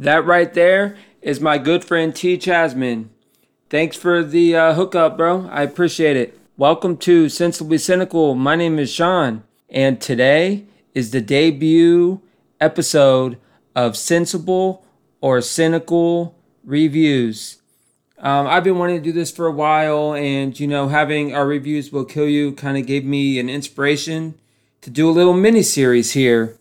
That right there is my good friend T. Chasman. Thanks for the uh, hookup, bro. I appreciate it. Welcome to Sensibly Cynical. My name is Sean, and today is the debut episode of Sensible or Cynical Reviews. Um, I've been wanting to do this for a while, and you know, having our reviews will kill you kind of gave me an inspiration to do a little mini series here.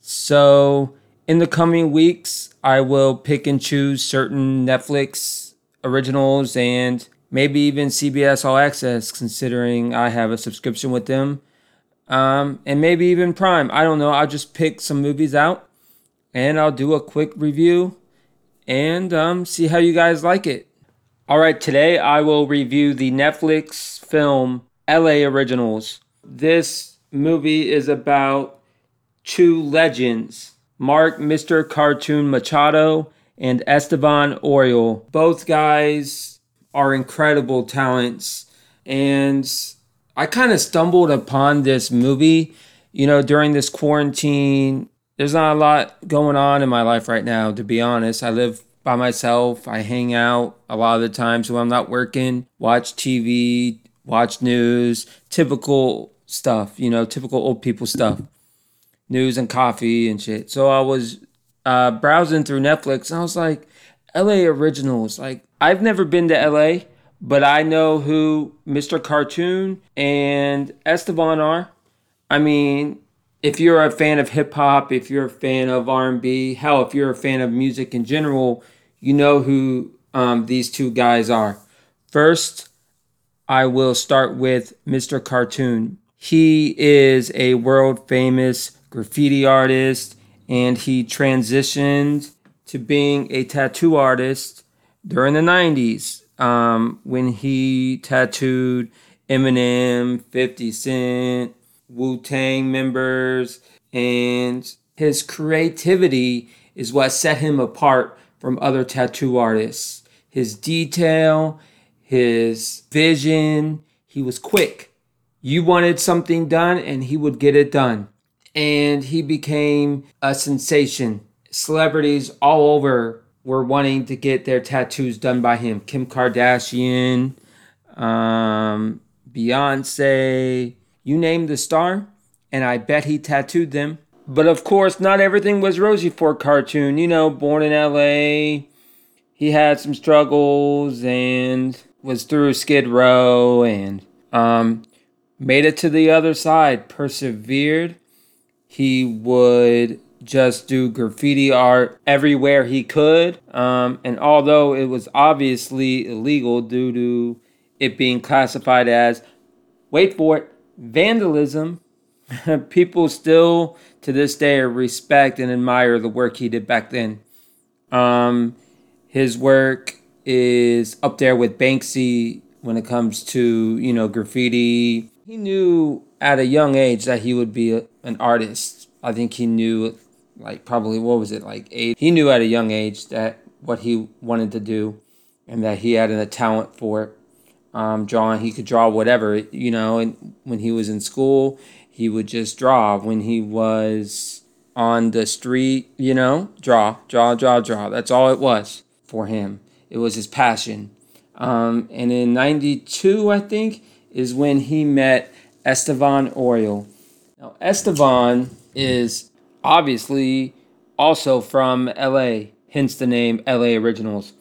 So, in the coming weeks, I will pick and choose certain Netflix originals and maybe even CBS All Access, considering I have a subscription with them. Um, and maybe even Prime. I don't know. I'll just pick some movies out and I'll do a quick review and um, see how you guys like it. All right, today I will review the Netflix film LA Originals. This movie is about two legends Mark Mr. Cartoon Machado and Esteban Oriol. Both guys are incredible talents. And I kind of stumbled upon this movie, you know, during this quarantine. There's not a lot going on in my life right now, to be honest. I live by myself. I hang out a lot of the times when I'm not working, watch TV, watch news, typical stuff, you know, typical old people stuff news and coffee and shit. So I was uh, browsing through Netflix and I was like, LA Originals. Like, I've never been to LA, but I know who Mr. Cartoon and Esteban are. I mean, if you're a fan of hip hop, if you're a fan of R&B, hell, if you're a fan of music in general, you know who um, these two guys are. First, I will start with Mr. Cartoon. He is a world famous graffiti artist, and he transitioned to being a tattoo artist during the 90s um, when he tattooed Eminem, 50 Cent, Wu Tang members, and his creativity is what set him apart from other tattoo artists. His detail, his vision, he was quick. You wanted something done, and he would get it done and he became a sensation. Celebrities all over were wanting to get their tattoos done by him. Kim Kardashian, um, Beyonce, you name the star, and I bet he tattooed them. But of course, not everything was rosy for Cartoon. You know, born in LA, he had some struggles and was through Skid Row and um, made it to the other side, persevered, he would just do graffiti art everywhere he could. Um, and although it was obviously illegal due to it being classified as, wait for it, vandalism, people still to this day respect and admire the work he did back then. Um, his work is up there with Banksy when it comes to, you know, graffiti. He knew at a young age that he would be a, an artist. I think he knew, like, probably, what was it, like eight? He knew at a young age that what he wanted to do and that he had a talent for it. Um, drawing, he could draw whatever, you know, and when he was in school, he would just draw. When he was on the street, you know, draw, draw, draw, draw. That's all it was for him. It was his passion. Um, and in 92, I think, is when he met Esteban Oriol. Now, Esteban is obviously also from LA, hence the name LA Originals.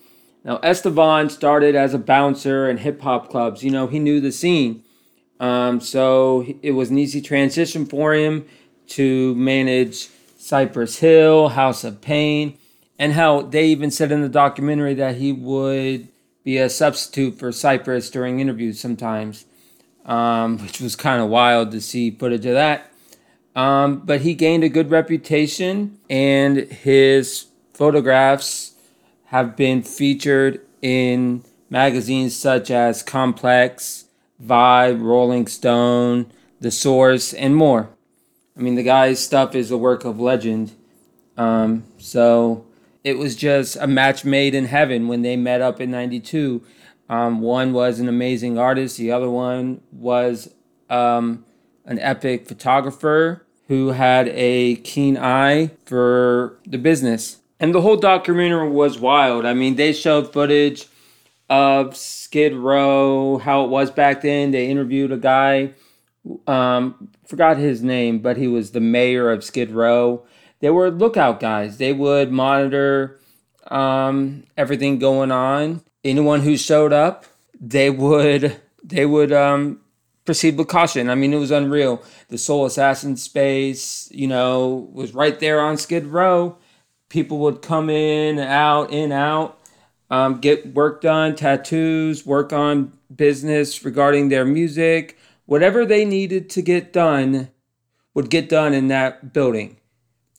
Now, Esteban started as a bouncer in hip hop clubs. You know, he knew the scene. Um, so it was an easy transition for him to manage Cypress Hill, House of Pain, and how they even said in the documentary that he would be a substitute for Cypress during interviews sometimes um, which was kind of wild to see footage of that. Um, but he gained a good reputation, and his photographs have been featured in magazines such as Complex, Vibe, Rolling Stone, The Source, and more. I mean, the guy's stuff is a work of legend. Um, so it was just a match made in heaven when they met up in 92. Um, one was an amazing artist, the other one was um, an epic photographer who had a keen eye for the business. And the whole documentary was wild. I mean, they showed footage of Skid Row, how it was back then. They interviewed a guy, um, forgot his name, but he was the mayor of Skid Row. They were lookout guys. They would monitor um, everything going on. Anyone who showed up, they would they would um, proceed with caution. I mean, it was unreal. The Soul Assassin space, you know, was right there on Skid Row. People would come in, out, in, out, um, get work done, tattoos, work on business regarding their music, whatever they needed to get done would get done in that building.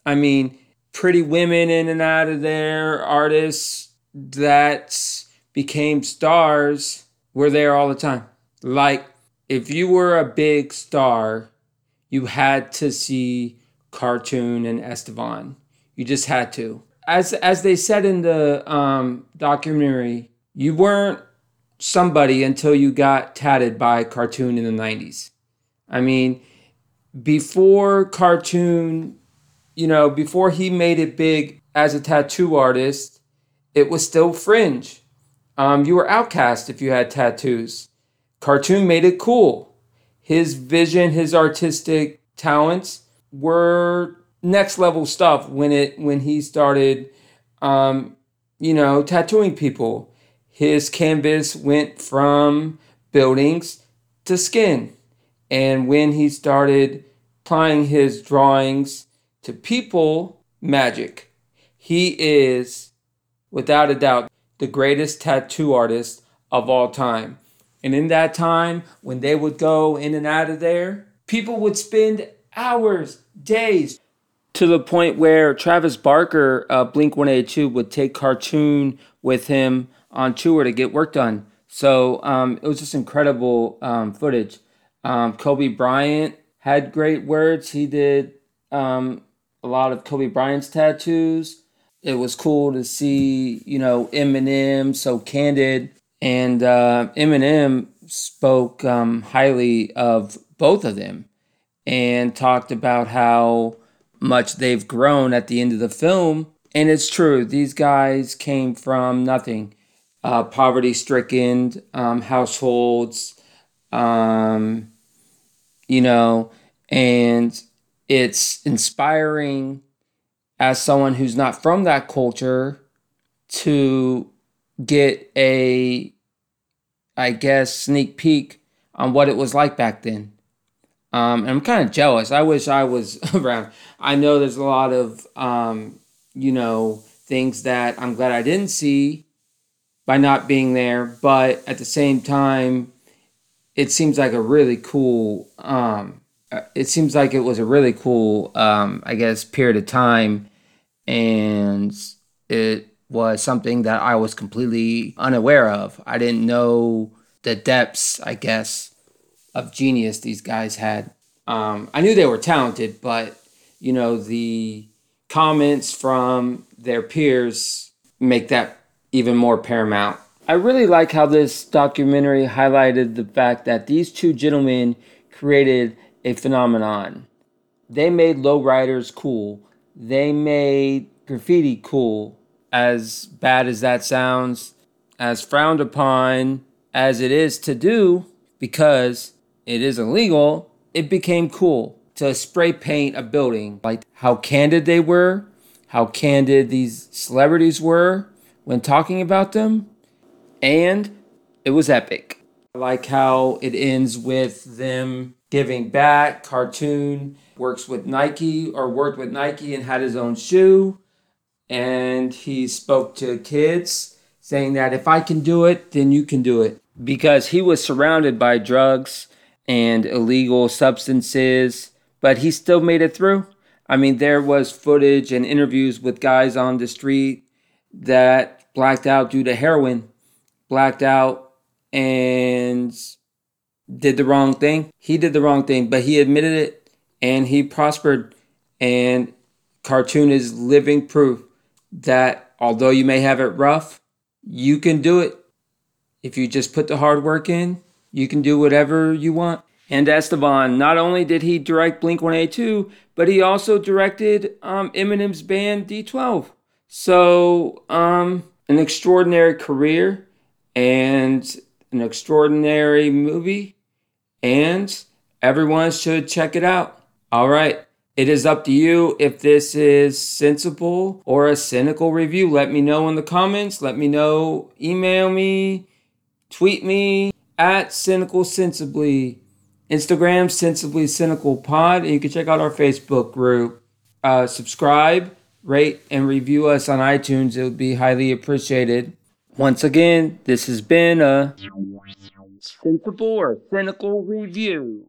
I mean, pretty women in and out of there, artists that became stars were there all the time. Like if you were a big star, you had to see Cartoon and Esteban. You just had to. As as they said in the um, documentary, you weren't somebody until you got tatted by Cartoon in the 90s. I mean, before Cartoon, you know, before he made it big as a tattoo artist, it was still fringe. Um, you were outcast if you had tattoos. Cartoon made it cool. His vision, his artistic talents were next level stuff when it when he started um, you know, tattooing people. His canvas went from buildings to skin. And when he started applying his drawings to people, magic. He is, without a doubt, the greatest tattoo artist of all time. And in that time, when they would go in and out of there, people would spend hours, days, to the point where Travis Barker, uh, Blink 182, would take Cartoon with him on tour to get work done. So um, it was just incredible um, footage. Um, Kobe Bryant had great words. He did um, a lot of Kobe Bryant's tattoos. It was cool to see, you know, Eminem so candid and uh, Eminem spoke um, highly of both of them and talked about how much they've grown at the end of the film. And it's true, these guys came from nothing uh, poverty stricken um, households, um, you know, and it's inspiring as someone who's not from that culture to get a I guess, sneak peek on what it was like back then. Um, and I'm kind of jealous. I wish I was around. I know there's a lot of, um, you know, things that I'm glad I didn't see by not being there, but at the same time, it seems like a really cool. Um, uh, it seems like it was a really cool, um, I guess, period of time, and it was something that I was completely unaware of. I didn't know the depths, I guess, of genius these guys had. Um, I knew they were talented, but you know the comments from their peers make that even more paramount. I really like how this documentary highlighted the fact that these two gentlemen created a phenomenon. They made lowriders cool. They made graffiti cool as bad as that sounds, as frowned upon as it is to do because it is illegal, it became cool to spray paint a building. Like how candid they were, how candid these celebrities were when talking about them, and it was epic. I like how it ends with them giving back. Cartoon works with Nike or worked with Nike and had his own shoe and he spoke to kids saying that if I can do it, then you can do it. Because he was surrounded by drugs and illegal substances, but he still made it through. I mean, there was footage and interviews with guys on the street that blacked out due to heroin, blacked out and did the wrong thing. He did the wrong thing, but he admitted it and he prospered. And cartoon is living proof that although you may have it rough, you can do it. If you just put the hard work in, you can do whatever you want. And Esteban, not only did he direct Blink 182, but he also directed um, Eminem's band D12. So, um, an extraordinary career and an extraordinary movie, and everyone should check it out. All right. It is up to you if this is sensible or a cynical review. Let me know in the comments. Let me know. Email me, tweet me at Cynical Sensibly, Instagram Sensibly Cynical Pod, and you can check out our Facebook group. Uh, subscribe, rate, and review us on iTunes. It would be highly appreciated. Once again, this has been a sensible or cynical review.